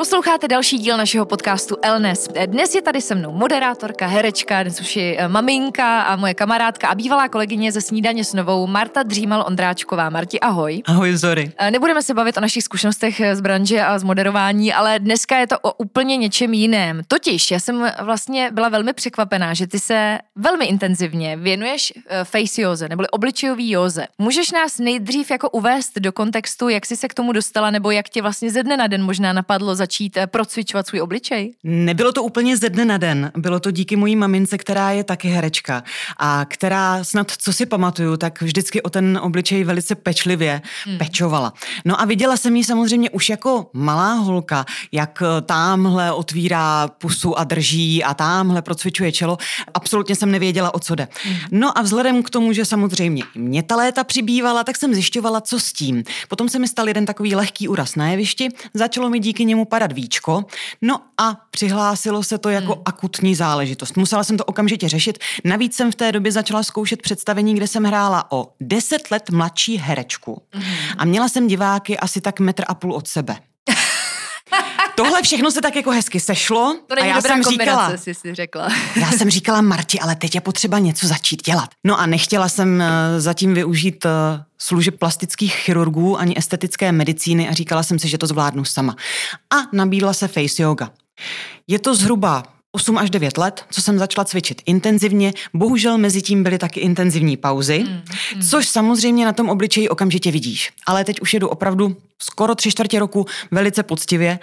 Posloucháte další díl našeho podcastu Elnes. Dnes je tady se mnou moderátorka, herečka, dnes už je eh, maminka a moje kamarádka a bývalá kolegyně ze Snídaně s novou Marta Dřímal Ondráčková. Marti, ahoj. Ahoj, Zory. Eh, Nebudeme se bavit o našich zkušenostech eh, z branže a z moderování, ale dneska je to o úplně něčem jiném. Totiž já jsem vlastně byla velmi překvapená, že ty se velmi intenzivně věnuješ face józe, neboli obličejový józe. Můžeš nás nejdřív jako uvést do kontextu, jak jsi se k tomu dostala, nebo jak tě vlastně ze dne na den možná napadlo začít eh, procvičovat svůj obličej? Nebylo to úplně ze dne na den. Bylo to díky mojí mamince, která je taky herečka a která snad, co si pamatuju, tak vždycky o ten obličej velice pečlivě hmm. pečovala. No a viděla jsem ji samozřejmě už jako malá holka, jak eh, tamhle otvírá pusu a drží a tamhle procvičuje čelo. Absolutně jsem nevěděla, o co jde. Hmm. No a vzhledem k tomu, že samozřejmě mě ta léta přibývala, tak jsem zjišťovala, co s tím. Potom se mi stal jeden takový lehký úraz na jevišti, začalo mi díky němu padat víčko, no a přihlásilo se to jako hmm. akutní záležitost. Musela jsem to okamžitě řešit. Navíc jsem v té době začala zkoušet představení, kde jsem hrála o deset let mladší herečku. Hmm. A měla jsem diváky asi tak metr a půl od sebe. Tohle všechno se tak jako hezky sešlo. To není a já dobrá jsem říkala, jsi si řekla. já jsem říkala Marti, ale teď je potřeba něco začít dělat. No a nechtěla jsem eh, zatím využít eh, služeb plastických chirurgů ani estetické medicíny a říkala jsem si, že to zvládnu sama. A nabídla se face yoga. Je to zhruba 8 až 9 let, co jsem začala cvičit intenzivně. Bohužel mezi tím byly taky intenzivní pauzy, mm, mm. což samozřejmě na tom obličeji okamžitě vidíš. Ale teď už jedu opravdu skoro tři čtvrtě roku velice poctivě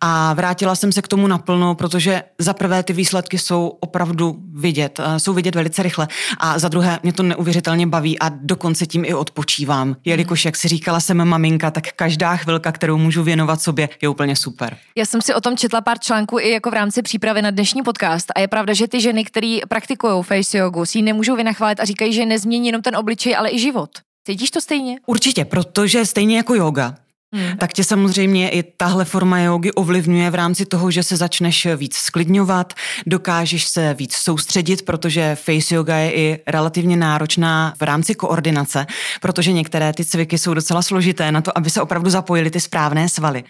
a vrátila jsem se k tomu naplno, protože za prvé ty výsledky jsou opravdu vidět, jsou vidět velice rychle a za druhé mě to neuvěřitelně baví a dokonce tím i odpočívám, jelikož, jak si říkala, jsem maminka, tak každá chvilka, kterou můžu věnovat sobě, je úplně super. Já jsem si o tom četla pár článků i jako v rámci přípravy na dnešní podcast a je pravda, že ty ženy, které praktikují face jogu, si ji nemůžou vynachválit a říkají, že nezmění jenom ten obličej, ale i život. Cítíš to stejně? Určitě, protože stejně jako yoga, Hmm. Tak tě samozřejmě i tahle forma jogy ovlivňuje v rámci toho, že se začneš víc sklidňovat, dokážeš se víc soustředit, protože face yoga je i relativně náročná v rámci koordinace, protože některé ty cviky jsou docela složité na to, aby se opravdu zapojily ty správné svaly.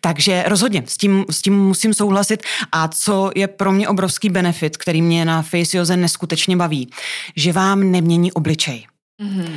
Takže rozhodně s tím, s tím musím souhlasit. A co je pro mě obrovský benefit, který mě na face yoze neskutečně baví, že vám nemění obličej. Mm-hmm.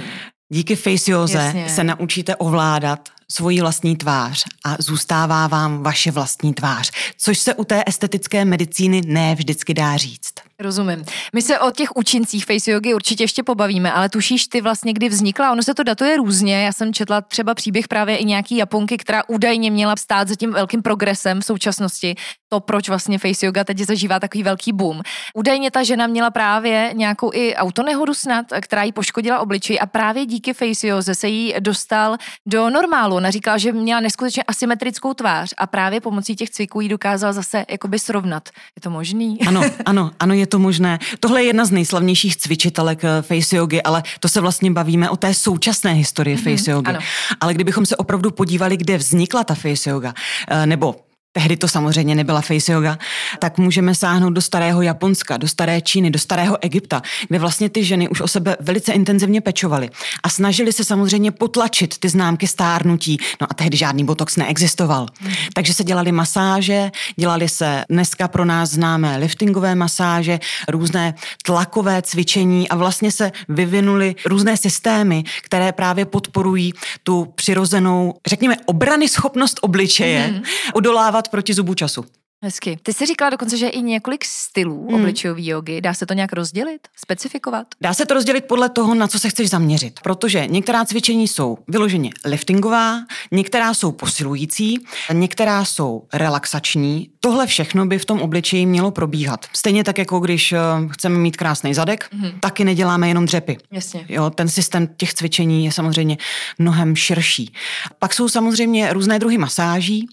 Díky faceoze se naučíte ovládat svoji vlastní tvář a zůstává vám vaše vlastní tvář, což se u té estetické medicíny ne vždycky dá říct. Rozumím. My se o těch účincích face yogi určitě ještě pobavíme, ale tušíš ty vlastně, kdy vznikla? Ono se to datuje různě. Já jsem četla třeba příběh právě i nějaký Japonky, která údajně měla stát za tím velkým progresem v současnosti. To, proč vlastně face yoga teď zažívá takový velký boom. Údajně ta žena měla právě nějakou i autonehodu snad, která jí poškodila obličej a právě díky face yoze se jí dostal do normálu. Ona říkala, že měla neskutečně asymetrickou tvář a právě pomocí těch cviků jí dokázala zase jakoby srovnat. Je to možný? Ano, ano, ano, je to možné. Tohle je jedna z nejslavnějších cvičitelek eh, face yogi, ale to se vlastně bavíme o té současné historii mm-hmm, face yogi. Ano. Ale kdybychom se opravdu podívali, kde vznikla ta face yoga, eh, nebo tehdy to samozřejmě nebyla face yoga, tak můžeme sáhnout do starého Japonska, do staré Číny, do starého Egypta, kde vlastně ty ženy už o sebe velice intenzivně pečovaly a snažili se samozřejmě potlačit ty známky stárnutí. No a tehdy žádný botox neexistoval. Takže se dělali masáže, dělali se dneska pro nás známé liftingové masáže, různé tlakové cvičení a vlastně se vyvinuly různé systémy, které právě podporují tu přirozenou, řekněme, obrany schopnost obličeje, mm. odolávat bojovat proti zubu času. Hezky. Ty jsi říkala dokonce, že i několik stylů hmm. obličejové jogy. Dá se to nějak rozdělit, specifikovat? Dá se to rozdělit podle toho, na co se chceš zaměřit, protože některá cvičení jsou vyloženě liftingová, některá jsou posilující, některá jsou relaxační. Tohle všechno by v tom obličeji mělo probíhat. Stejně tak, jako když eh, chceme mít krásný zadek, hmm. taky neděláme jenom dřepy. Jasně. Jo, ten systém těch cvičení je samozřejmě mnohem širší. Pak jsou samozřejmě různé druhy masáží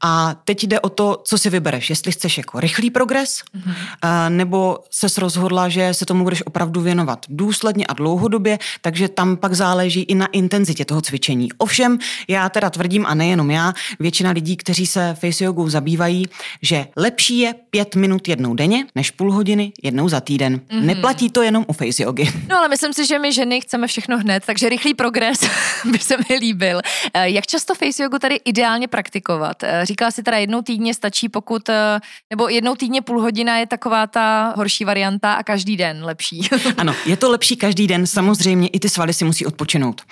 a teď jde o to, co si vybereš. Jestli chceš jako rychlý progres, mm-hmm. nebo se rozhodla, že se tomu budeš opravdu věnovat důsledně a dlouhodobě, takže tam pak záleží i na intenzitě toho cvičení. Ovšem, já teda tvrdím, a nejenom já, většina lidí, kteří se face jogou zabývají, že lepší je pět minut jednou denně, než půl hodiny jednou za týden. Mm-hmm. Neplatí to jenom u face jogy. No ale myslím si, že my ženy chceme všechno hned, takže rychlý progres by se mi líbil. Eh, jak často face jogu tady ideálně praktikovat? Eh, říkala si teda jednou týdně stačí, pokud, eh, nebo jednou týdně půl hodina je taková ta horší varianta a každý den lepší. ano, je to lepší každý den, samozřejmě i ty svaly si musí odpočinout.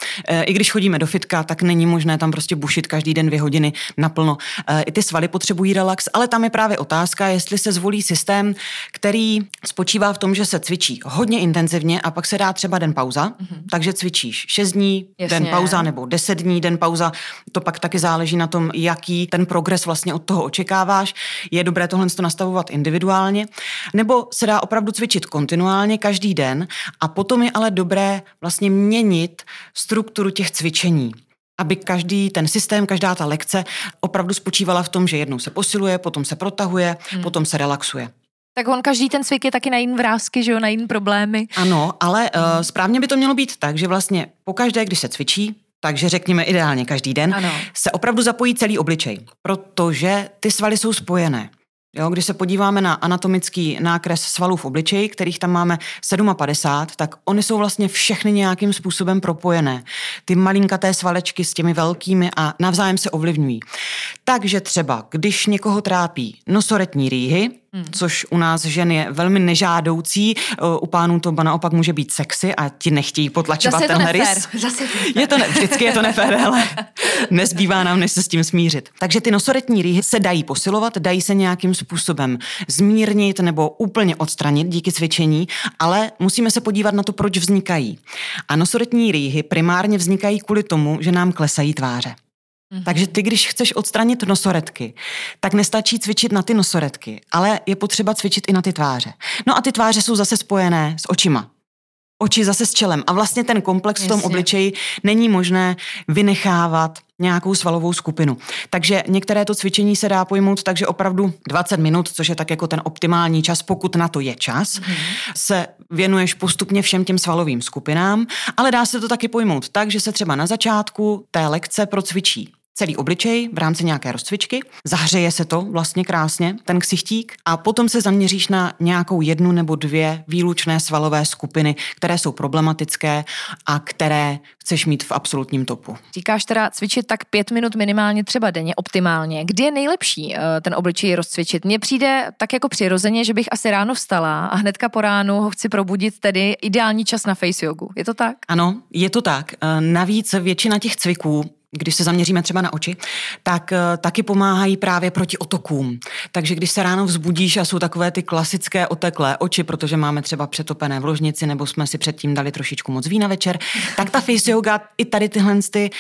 I když chodíme do fitka, tak není možné tam prostě bušit každý den dvě hodiny naplno. I ty svaly potřebují relax, ale tam je právě otázka, jestli se zvolí systém, který spočívá v tom, že se cvičí hodně intenzivně a pak se dá třeba den pauza, mm-hmm. takže cvičíš 6 dní, Jasně. den pauza nebo 10 dní, den pauza. To pak taky záleží na tom, jaký ten progres vlastně od toho očekáváš. Je dobré tohle to nastavovat individuálně. Nebo se dá opravdu cvičit kontinuálně každý den a potom je ale dobré vlastně měnit strukturu těch cvičení aby každý ten systém, každá ta lekce opravdu spočívala v tom, že jednou se posiluje, potom se protahuje, hmm. potom se relaxuje. Tak on každý ten cvik je taky na jiný vrázky, že jo, na jiný problémy. Ano, ale uh, správně by to mělo být tak, že vlastně pokaždé, když se cvičí, takže řekněme ideálně každý den, ano. se opravdu zapojí celý obličej, protože ty svaly jsou spojené. Jo, když se podíváme na anatomický nákres svalů v obličeji, kterých tam máme 57, tak oni jsou vlastně všechny nějakým způsobem propojené. Ty malinkaté svalečky s těmi velkými a navzájem se ovlivňují. Takže třeba, když někoho trápí nosoretní rýhy, Hmm. Což u nás žen je velmi nežádoucí. U pánů to naopak může být sexy a ti nechtějí potlačovat Zase ten to rys. Zase je to ne, vždycky je to nefér, ale nezbývá nám, než se s tím smířit. Takže ty nosoretní rýhy se dají posilovat, dají se nějakým způsobem zmírnit nebo úplně odstranit díky cvičení, ale musíme se podívat na to, proč vznikají. A nosoretní rýhy primárně vznikají kvůli tomu, že nám klesají tváře. Mm-hmm. Takže ty, když chceš odstranit nosoretky, tak nestačí cvičit na ty nosoretky, ale je potřeba cvičit i na ty tváře. No a ty tváře jsou zase spojené s očima. Oči zase s čelem. A vlastně ten komplex Jasně. v tom obličeji není možné vynechávat nějakou svalovou skupinu. Takže některé to cvičení se dá pojmout takže opravdu 20 minut, což je tak jako ten optimální čas, pokud na to je čas, mm. se věnuješ postupně všem těm svalovým skupinám, ale dá se to taky pojmout tak, že se třeba na začátku té lekce procvičí celý obličej v rámci nějaké rozcvičky, zahřeje se to vlastně krásně, ten ksichtík, a potom se zaměříš na nějakou jednu nebo dvě výlučné svalové skupiny, které jsou problematické a které chceš mít v absolutním topu. Říkáš teda cvičit tak pět minut minimálně třeba denně, optimálně. Kdy je nejlepší eh, ten obličej rozcvičit? Mně přijde tak jako přirozeně, že bych asi ráno vstala a hnedka po ránu ho chci probudit, tedy ideální čas na face jogu. Je to tak? Ano, je to tak. Eh, navíc většina těch cviků když se zaměříme třeba na oči, tak uh, taky pomáhají právě proti otokům. Takže když se ráno vzbudíš a jsou takové ty klasické oteklé oči, protože máme třeba přetopené v ložnici nebo jsme si předtím dali trošičku moc vína večer, tak ta face yoga i tady tyhle ty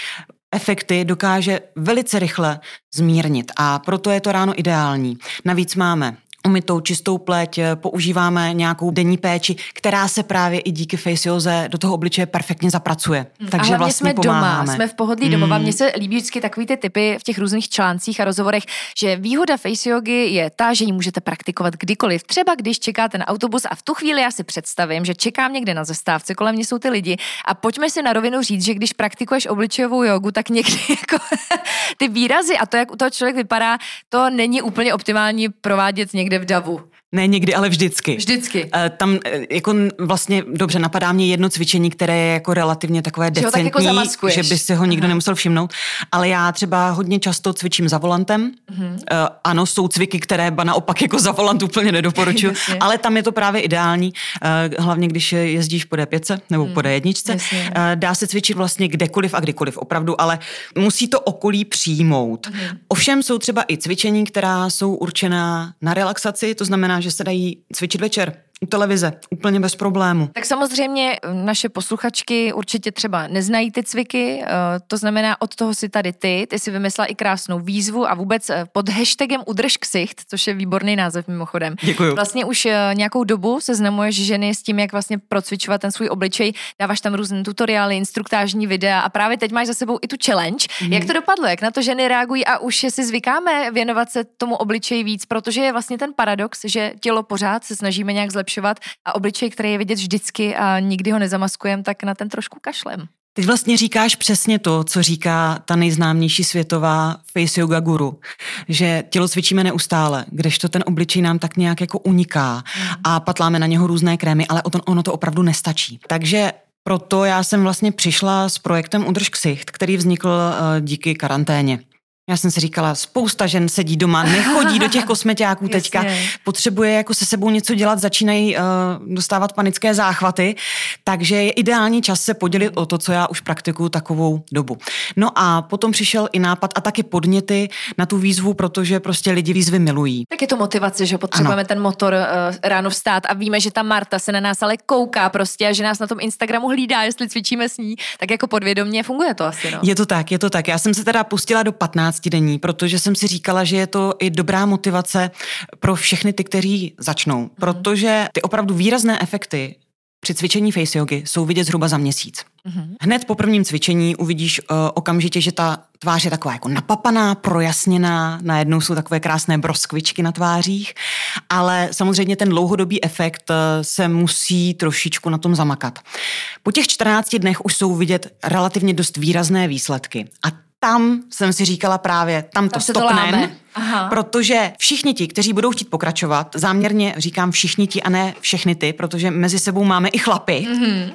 efekty dokáže velice rychle zmírnit a proto je to ráno ideální. Navíc máme umytou čistou pleť, eh, používáme nějakou denní péči, která se právě i díky faceoze do toho obličeje perfektně zapracuje. Hmm. Takže a vlastně jsme pomáháme. doma, jsme v pohodlí mm. domova. Mně se líbí vždycky takový ty typy v těch různých článcích a rozhovorech, že výhoda faceogy je ta, že ji můžete praktikovat kdykoliv. Třeba když čekáte na autobus a v tu chvíli já si představím, že čekám někde na zastávce, kolem mě jsou ty lidi a pojďme si na rovinu říct, že když praktikuješ obličejovou jogu, tak někdy jako ty výrazy a to, jak u toho člověk vypadá, to není úplně optimální provádět někde někde v davu. Ne někdy, ale vždycky. Vždycky. Uh, tam uh, jako vlastně dobře napadá mě jedno cvičení, které je jako relativně takové Že ho tak decentní, jako zamaskuješ. že by si ho nikdo Aha. nemusel všimnout, ale já třeba hodně často cvičím za volantem. Mhm. Uh, ano, jsou cviky, které ba naopak jako za volant úplně nedoporučuji, Jasně. ale tam je to právě ideální, uh, hlavně když jezdíš po D5 nebo po D1. Hmm, jasně. Uh, dá se cvičit vlastně kdekoliv a kdykoliv, opravdu, ale musí to okolí přijmout. Mhm. Ovšem jsou třeba i cvičení, která jsou určená na relaxaci, to znamená, že se dají cvičit večer u televize, úplně bez problému. Tak samozřejmě eh, naše posluchačky určitě třeba neznají ty cviky, eh, to znamená od toho si tady ty, ty si vymyslela i krásnou výzvu a vůbec eh, pod hashtagem udrž ksicht, což je výborný název mimochodem. Děkuju. Vlastně už nějakou dobu seznamuješ ženy s tím, jak vlastně procvičovat ten svůj obličej, dáváš tam různé tutoriály, instruktážní videa a právě teď máš za sebou i tu challenge. Mm-hmm. Jak to dopadlo, jak na to ženy reagují a už si zvykáme věnovat se tomu obličeji víc, protože je vlastně ten paradox, že tělo pořád se snažíme nějak zlepšovat a obličej, který je vidět vždycky a nikdy ho nezamaskujeme, tak na ten trošku kašlem. Teď vlastně říkáš přesně to, co říká ta nejznámější světová face yoga guru, že tělo cvičíme neustále, kdežto ten obličej nám tak nějak jako uniká a patláme na něho různé krémy, ale o to, ono to opravdu nestačí. Takže proto já jsem vlastně přišla s projektem Udrž ksicht, který vznikl uh, díky karanténě. Já jsem si říkala, spousta žen sedí doma, nechodí do těch kosmetiáků teďka, Jasně. potřebuje jako se sebou něco dělat, začínají uh, dostávat panické záchvaty, takže je ideální čas se podělit o to, co já už praktikuju takovou dobu. No a potom přišel i nápad a taky podněty na tu výzvu, protože prostě lidi výzvy milují. Tak je to motivace, že potřebujeme ano. ten motor uh, ráno vstát a víme, že ta Marta se na nás ale kouká prostě a že nás na tom Instagramu hlídá, jestli cvičíme s ní, tak jako podvědomě funguje to asi, no. Je to tak, je to tak. Já jsem se teda pustila do 15 dení, protože jsem si říkala, že je to i dobrá motivace pro všechny ty, kteří začnou. Protože ty opravdu výrazné efekty při cvičení face jogy jsou vidět zhruba za měsíc. Mhm. Hned po prvním cvičení uvidíš uh, okamžitě, že ta tvář je taková jako napapaná, projasněná, najednou jsou takové krásné broskvičky na tvářích, ale samozřejmě ten dlouhodobý efekt uh, se musí trošičku na tom zamakat. Po těch 14 dnech už jsou vidět relativně dost výrazné výsledky a tam jsem si říkala právě, tam to Tam se to. Aha. protože všichni ti, kteří budou chtít pokračovat, záměrně říkám všichni ti a ne všechny ty, protože mezi sebou máme i chlapy, mm-hmm,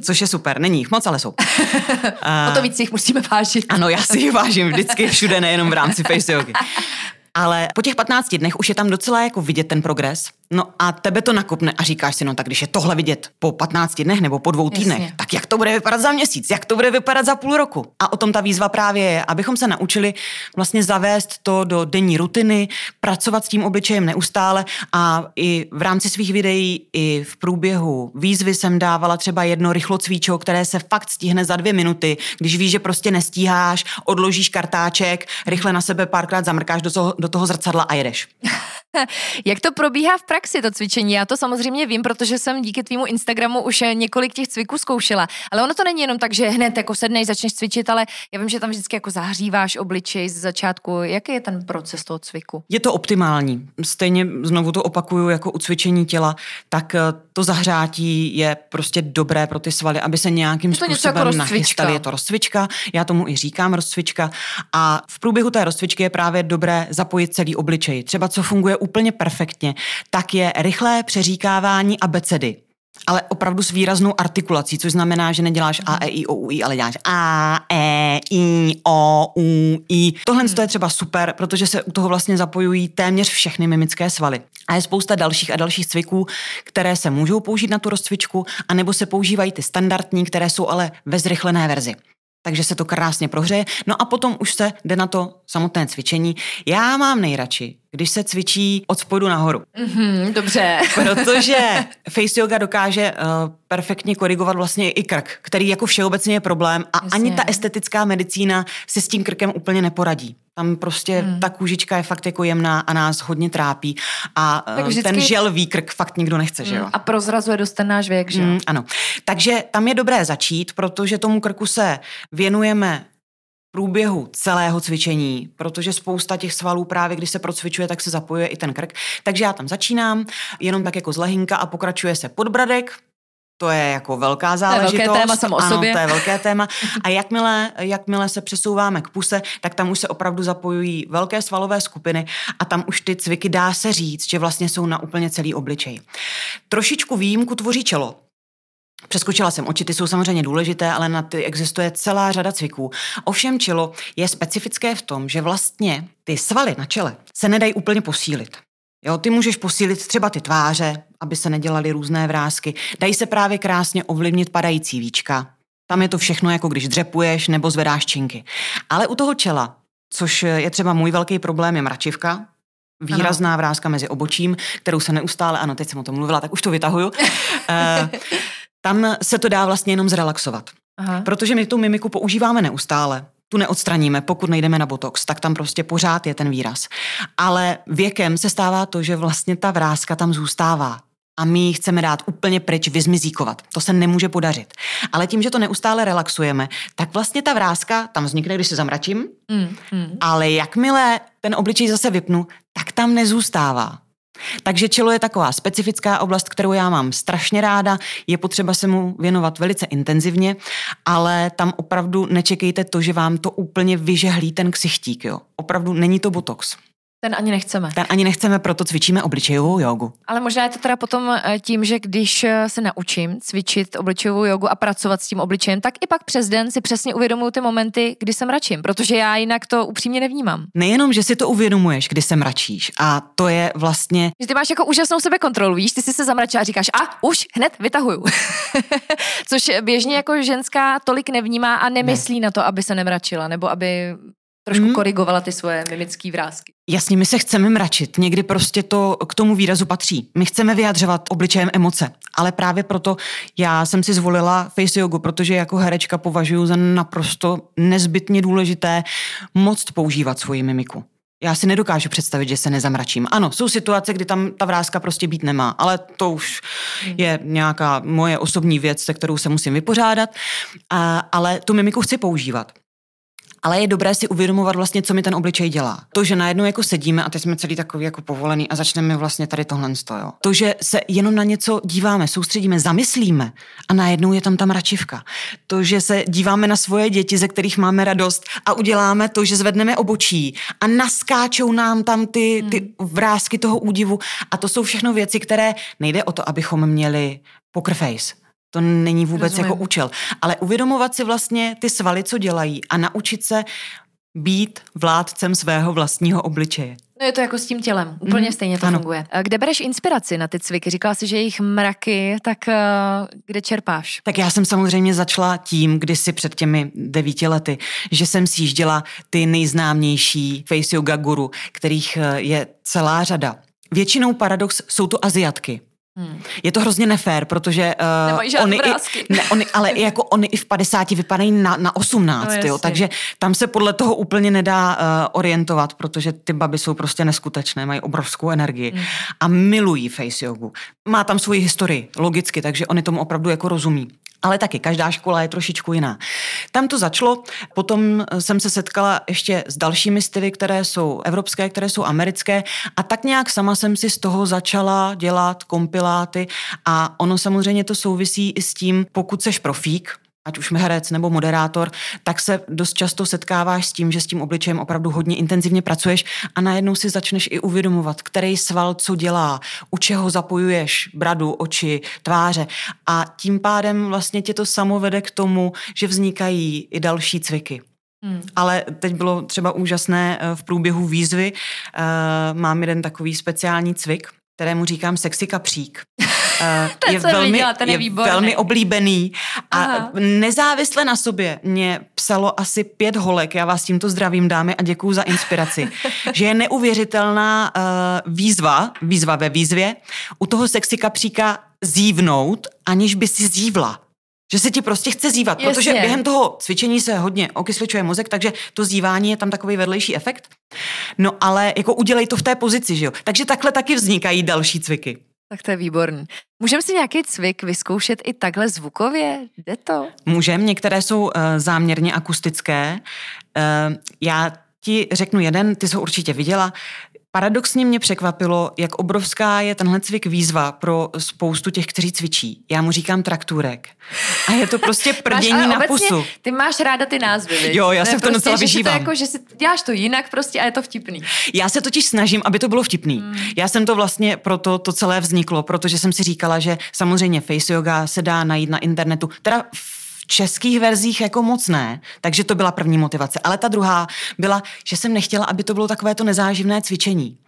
což je super, není jich moc, ale jsou. O to víc jich musíme vážit. Ano, já si ji vážím vždycky všude, nejenom v rámci face yogi. Ale po těch 15 dnech už je tam docela jako vidět ten progres. No a tebe to nakopne a říkáš si, no tak když je tohle vidět po 15 dnech nebo po dvou týdnech, Jasně. tak jak to bude vypadat za měsíc, jak to bude vypadat za půl roku. A o tom ta výzva právě je, abychom se naučili vlastně zavést to do denní rutiny, pracovat s tím obličejem neustále a i v rámci svých videí, i v průběhu výzvy jsem dávala třeba jedno rychlo cvičo, které se fakt stihne za dvě minuty, když víš, že prostě nestíháš, odložíš kartáček, rychle na sebe párkrát zamrkáš do toho, do toho zrcadla a jedeš. Jak to probíhá v praxi, to cvičení? Já to samozřejmě vím, protože jsem díky tvýmu Instagramu už eh, několik těch cviků zkoušela. Ale ono to není jenom tak, že hned jako sedneš, začneš cvičit, ale já vím, že tam vždycky jako zahříváš obličej z začátku. Jaký je ten proces toho cviku? Je to optimální. Stejně znovu to opakuju jako u cvičení těla, tak eh, to zahřátí je prostě dobré pro ty svaly, aby se nějakým Je to způsobem jako nachystali. Je to rozcvička, já tomu i říkám rozcvička. A v průběhu té rozcvičky je právě dobré zapojit celý obličej. Třeba co funguje úplně perfektně, tak je rychlé přeříkávání abecedy. Ale opravdu s výraznou artikulací, což znamená, že neděláš A, E, I, O, U, I, ale děláš A, E, I, O, U, I. Tohle hmm. je třeba super, protože se u toho vlastně zapojují téměř všechny mimické svaly. A je spousta dalších a dalších cviků, které se můžou použít na tu rozcvičku, anebo se používají ty standardní, které jsou ale ve zrychlené verzi takže se to krásně prohřeje. No a potom už se jde na to samotné cvičení. Já mám nejradši, když se cvičí od spodu nahoru. Mm, dobře. Protože face yoga dokáže uh, perfektně korigovat vlastně i krk, který jako všeobecně je problém a Jasně. ani ta estetická medicína si s tím krkem úplně neporadí. Tam prostě hmm. ta kůžička je fakt jako jemná a nás hodně trápí a Tak uh, vždycky- ten žel výkrk fakt nikdo nechce, že jo? Mm, A prozrazuje dost ten náš věk, že jo? Mm, ano. Takže tam je dobré začít, protože tomu krku se věnujeme průběhu celého cvičení, protože spousta těch svalů právě, když se procvičuje, tak se zapojuje i ten krk. Takže já tam začínám, jenom tak jako z lehinka a pokračuje se podbradek, to je jako velká záležitost. To je velké téma samo o sobě. Ano, to je velké téma. A jakmile, jakmile se přesouváme k puse, tak tam už se opravdu zapojují velké svalové skupiny a tam už ty cviky dá se říct, že vlastně jsou na úplně celý obličej. Trošičku výjimku tvoří čelo. Přeskočila jsem oči, ty jsou samozřejmě důležité, ale na ty existuje celá řada cviků. Ovšem čelo je specifické v tom, že vlastně ty svaly na čele se nedají úplně posílit. Jo, ty můžeš posílit třeba ty tváře, aby se nedělaly různé vrázky. Dají se právě krásně ovlivnit padající víčka. Tam je to všechno, jako když dřepuješ nebo zvedáš činky. Ale u toho čela, což je třeba můj velký problém, je mračivka, výrazná vrázka mezi obočím, kterou se neustále, ano, teď jsem o tom mluvila, tak už to vytahuju. tam se to dá vlastně jenom zrelaxovat. Aha. Protože my tu mimiku používáme neustále tu neodstraníme, pokud nejdeme na botox, tak tam prostě pořád je ten výraz. Ale věkem se stává to, že vlastně ta vrázka tam zůstává a my ji chceme dát úplně pryč, vyzmizíkovat. To se nemůže podařit. Ale tím, že to neustále relaxujeme, tak vlastně ta vrázka tam vznikne, když se zamračím, mm, mm. ale jakmile ten obličej zase vypnu, tak tam nezůstává. Takže čelo je taková specifická oblast, kterou já mám strašně ráda, je potřeba se mu věnovat velice intenzivně, ale tam opravdu nečekejte to, že vám to úplně vyžehlí ten ksichtík. Jo. Opravdu není to botox. Ten ani nechceme. Ten ani nechceme, proto cvičíme obličejovou jogu. Ale možná je to teda potom eh, tím, že když eh, se naučím cvičit obličejovou jogu a pracovat s tím obličejem, tak i pak přes den si přesně uvědomuju ty momenty, kdy se mračím, protože já jinak to upřímně nevnímám. Nejenom, že si to uvědomuješ, kdy se mračíš, a to je vlastně. Že ty máš jako úžasnou sebekontrolu, víš, ty si se zamračila a říkáš, a už hned vytahuju. Což běžně jako ženská tolik nevnímá a nemyslí ne. na to, aby se nemračila, nebo aby trošku hmm. korigovala ty svoje mimické vrázky. Jasně, my se chceme mračit, někdy prostě to k tomu výrazu patří. My chceme vyjadřovat obličejem emoce, ale právě proto já jsem si zvolila face yoga, protože jako herečka považuji za naprosto nezbytně důležité moc používat svoji mimiku. Já si nedokážu představit, že se nezamračím. Ano, jsou situace, kdy tam ta vrázka prostě být nemá, ale to už hmm. je nějaká moje osobní věc, se kterou se musím vypořádat, a, ale tu mimiku chci používat ale je dobré si uvědomovat vlastně, co mi ten obličej dělá. To, že najednou jako sedíme a teď jsme celý takový jako povolený a začneme vlastně tady tohle jo. To, že se jenom na něco díváme, soustředíme, zamyslíme a najednou je tam ta mračivka. To, že se díváme na svoje děti, ze kterých máme radost a uděláme to, že zvedneme obočí a naskáčou nám tam ty, ty hmm. vrázky toho údivu a to jsou všechno věci, které nejde o to, abychom měli poker face to není vůbec Rozumím. jako účel. Ale uvědomovat si vlastně ty svaly, co dělají a naučit se být vládcem svého vlastního obličeje. No je to jako s tím tělem, úplně mm, stejně to ano. funguje. Kde bereš inspiraci na ty cviky? Říkala jsi, že jich mraky, tak uh, kde čerpáš? Tak já jsem samozřejmě začala tím, kdysi před těmi devíti lety, že jsem sjížděla ty nejznámější face yoga guru, kterých eh, je celá řada. Většinou paradox jsou to Aziatky. Hmm. Je to hrozně nefér, protože uh, oni, i, ne, oni, ale i jako oni i v 50 vypadají na, na 18, no, jo, takže tam se podle toho úplně nedá uh, orientovat, protože ty baby jsou prostě neskutečné, mají obrovskou energii hmm. a milují face jogu. Má tam svoji historii, logicky, takže oni tomu opravdu jako rozumí. Ale taky každá škola je trošičku jiná. Tam to začalo, potom jsem se setkala ještě s dalšími styly, které jsou evropské, které jsou americké a tak nějak sama jsem si z toho začala dělat kompiláty a ono samozřejmě to souvisí i s tím, pokud seš profík, ať už herec nebo moderátor, tak se dost často setkáváš s tím, že s tím obličejem opravdu hodně intenzivně pracuješ a najednou si začneš i uvědomovat, který sval co dělá, u čeho zapojuješ bradu, oči, tváře a tím pádem vlastně tě to samo vede k tomu, že vznikají i další cviky. Hmm. Ale teď bylo třeba úžasné eh, v průběhu výzvy. Uh, mám jeden takový speciální cvik, kterému říkám sexy kapřík. Uh, je, velmi, viděla, ten je, je velmi oblíbený a Aha. nezávisle na sobě mě psalo asi pět holek, já vás tímto zdravím dámy a děkuju za inspiraci, že je neuvěřitelná uh, výzva, výzva ve výzvě, u toho sexy kapříka zívnout, aniž by si zívla. Že se ti prostě chce zívat, Jasně. protože během toho cvičení se hodně okysličuje mozek, takže to zívání je tam takový vedlejší efekt. No ale jako udělej to v té pozici, že jo. Takže takhle taky vznikají další cviky. Tak to je výborný. Můžeme si nějaký cvik vyzkoušet i takhle zvukově? Jde to? Můžeme, některé jsou uh, záměrně akustické. Uh, já ti řeknu jeden, ty jsi ho určitě viděla. Paradoxně mě překvapilo, jak obrovská je tenhle cvik výzva pro spoustu těch, kteří cvičí. Já mu říkám traktůrek. A je to prostě prdění máš, na pusu. Ty máš ráda ty názvy, viď? Jo, já se v tom prostě, docela vyžívám. To jako, že si děláš to jinak prostě a je to vtipný. Já se totiž snažím, aby to bylo vtipný. Hmm. Já jsem to vlastně proto to celé vzniklo, protože jsem si říkala, že samozřejmě face yoga se dá najít na internetu. Teda českých verzích jako moc ne, takže to byla první motivace. Ale ta druhá byla, že jsem nechtěla, aby to bylo takové to nezáživné cvičení.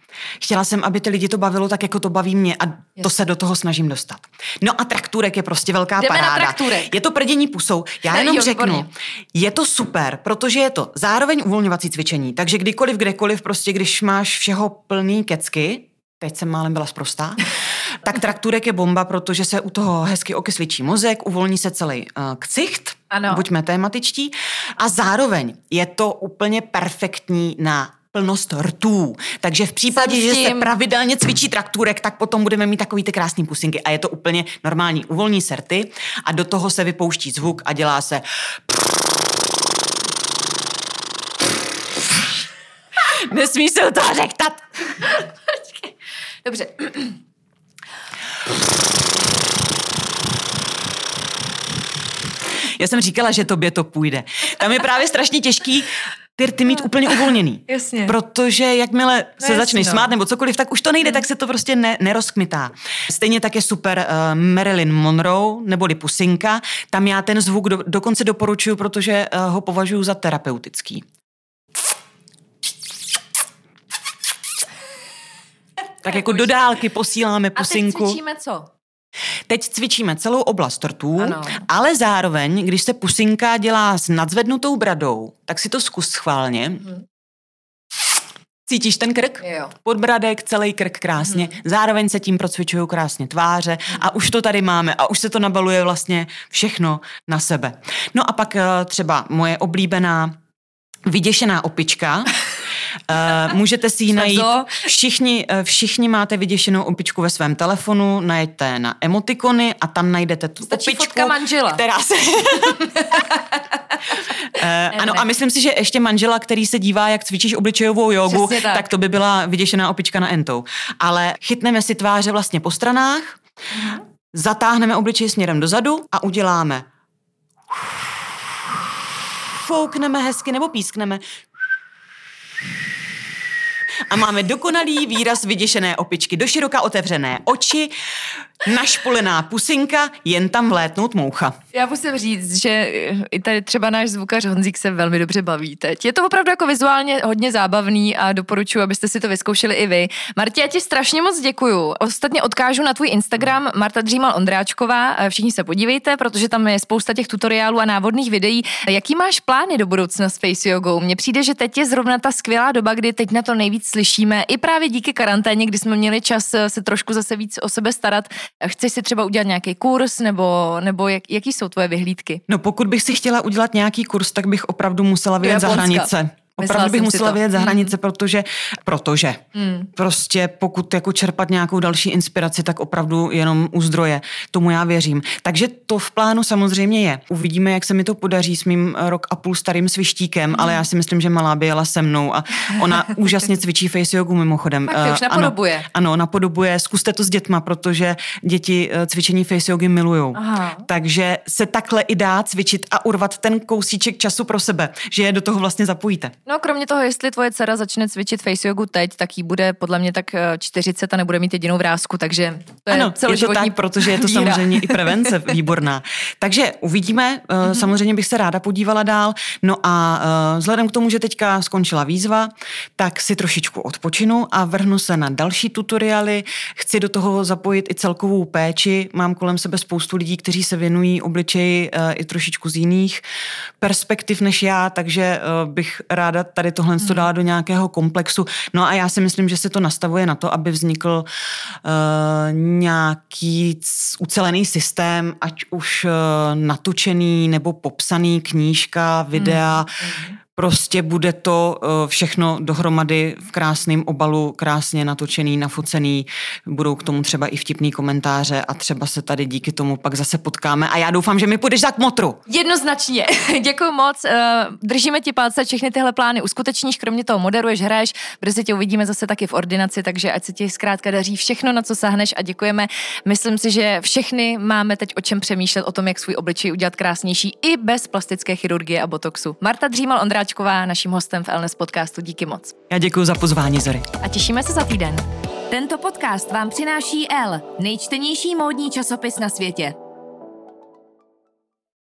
Chtěla jsem, aby ty lidi to bavilo tak, jako to baví mě a to se do toho snažím dostat. No a trakturek je prostě velká Jdeme paráda. Je to prdění pusou. Já jenom jo, řeknu, výborně. je to super, protože je to zároveň uvolňovací cvičení, takže kdykoliv, kdekoliv, prostě když máš všeho plný kecky, teď jsem málem byla zprostá, tak trakturek je bomba, protože se u toho hezky okysličí mozek, uvolní se celý uh, ksicht, ano. buďme tématičtí, a zároveň je to úplně perfektní na plnost rtů. Takže v případě, že se pravidelně cvičí trakturek, tak potom budeme mít takový ty krásné pusinky a je to úplně normální. Uvolní se rty a do toho se vypouští zvuk a dělá se Nesmí se toho řektat. Dobře. Já jsem říkala, že tobě to půjde. Tam je právě strašně těžký ty rty mít úplně uvolněný. Jasně. Protože jakmile no se začneš no. smát nebo cokoliv, tak už to nejde, hmm. tak se to prostě ne, nerozkmitá. Stejně tak je super uh, Marilyn Monroe, neboli Pusinka. Tam já ten zvuk do, dokonce doporučuju, protože uh, ho považuji za terapeutický. Tak jako do dálky posíláme pusinku. A teď cvičíme co? Teď cvičíme celou oblast rtů, ano. ale zároveň, když se pusinka dělá s nadzvednutou bradou, tak si to zkus schválně. Hmm. Cítíš ten krk? Jo. Podbradek, celý krk krásně. Hmm. Zároveň se tím procvičují krásně tváře hmm. a už to tady máme a už se to nabaluje vlastně všechno na sebe. No a pak eh, třeba moje oblíbená vyděšená opička. Uh, můžete si ji najít. Všichni, uh, všichni máte vyděšenou opičku ve svém telefonu, najďte na emotikony a tam najdete tu Stačí opičku, fotka manžela. která se... uh, ano, a myslím si, že ještě manžela, který se dívá, jak cvičíš obličejovou jogu, tak. tak to by byla vyděšená opička na entou. Ale chytneme si tváře vlastně po stranách, uh-huh. zatáhneme obličej směrem dozadu a uděláme foukneme hezky nebo pískneme a máme dokonalý výraz vyděšené opičky, do široka otevřené oči, našpolená pusinka, jen tam vlétnout moucha. Já musím říct, že i tady třeba náš zvukař Honzík se velmi dobře baví teď. Je to opravdu jako vizuálně hodně zábavný a doporučuji, abyste si to vyzkoušeli i vy. Martě, já ti strašně moc děkuju. Ostatně odkážu na tvůj Instagram Marta Dřímal Ondráčková. Všichni se podívejte, protože tam je spousta těch tutoriálů a návodných videí. Jaký máš plány do budoucna s face jogou? Mně přijde, že teď je zrovna ta skvělá doba, kdy teď na to nejvíc slyšíme. I právě díky karanténě, kdy jsme měli čas se trošku zase víc o sebe starat. Chceš si třeba udělat nějaký kurz, nebo, nebo jak, jaký jsou tvoje vyhlídky? No pokud bych si chtěla udělat nějaký kurz, tak bych opravdu musela vyjet za hranice. Opravdu bych musela vyjet za hmm. hranice, hmm. protože, protože hmm. prostě pokud jako čerpat nějakou další inspiraci, tak opravdu jenom u zdroje. Tomu já věřím. Takže to v plánu samozřejmě je. Uvidíme, jak se mi to podaří s mým rok a půl starým svištíkem, hmm. ale já si myslím, že malá by jela se mnou a ona úžasně cvičí face jogu mimochodem. Tak už napodobuje. Ano, ano, napodobuje. Zkuste to s dětma, protože děti eh, cvičení face jogy milují. Takže se takhle i dá cvičit a urvat ten kousíček času pro sebe, že je do toho vlastně zapojíte. No kromě toho, jestli tvoje dcera začne cvičit face jogu teď, tak jí bude podle mě tak 40 eh, a nebude mít jedinou vrázku, takže to je ano, je to tak, protože je to víra. samozřejmě i prevence výborná. Takže uvidíme, mm-hmm. samozřejmě bych se ráda podívala dál. No a uh, vzhledem k tomu, že teďka skončila výzva, tak si trošičku odpočinu a vrhnu se na další tutoriály. Chci do toho zapojit i celkovou péči. Mám kolem sebe spoustu lidí, kteří se věnují obličeji i trošičku z jiných perspektiv než já, takže bych ráda ráda tady tohle hmm. dala do nějakého komplexu. No a já si myslím, že se to nastavuje na to, aby vznikl uh, nějaký ucelený systém, ať už uh, natočený nebo popsaný knížka, videa, hmm. Prostě bude to eh, všechno dohromady v krásném obalu, krásně natočený, nafocený. Budou k tomu třeba i vtipný komentáře a třeba se tady díky tomu pak zase potkáme. A já doufám, že mi půjdeš za kmotru. Jednoznačně. Děkuji moc. Eh, držíme ti palce, všechny tyhle plány uskutečníš, kromě toho moderuješ, hraješ. Brzy tě uvidíme zase taky v ordinaci, takže ať se ti zkrátka daří všechno, na co sahneš a děkujeme. Myslím si, že všechny máme teď o čem přemýšlet, o tom, jak svůj obličej udělat krásnější i bez plastické chirurgie a botoxu. Marta Dřímal Ondráčková, naším hostem v Elnes podcastu. Díky moc. Já děkuji za pozvání, Zory. A těšíme se za týden. Tento podcast vám přináší L, nejčtenější módní časopis na světě.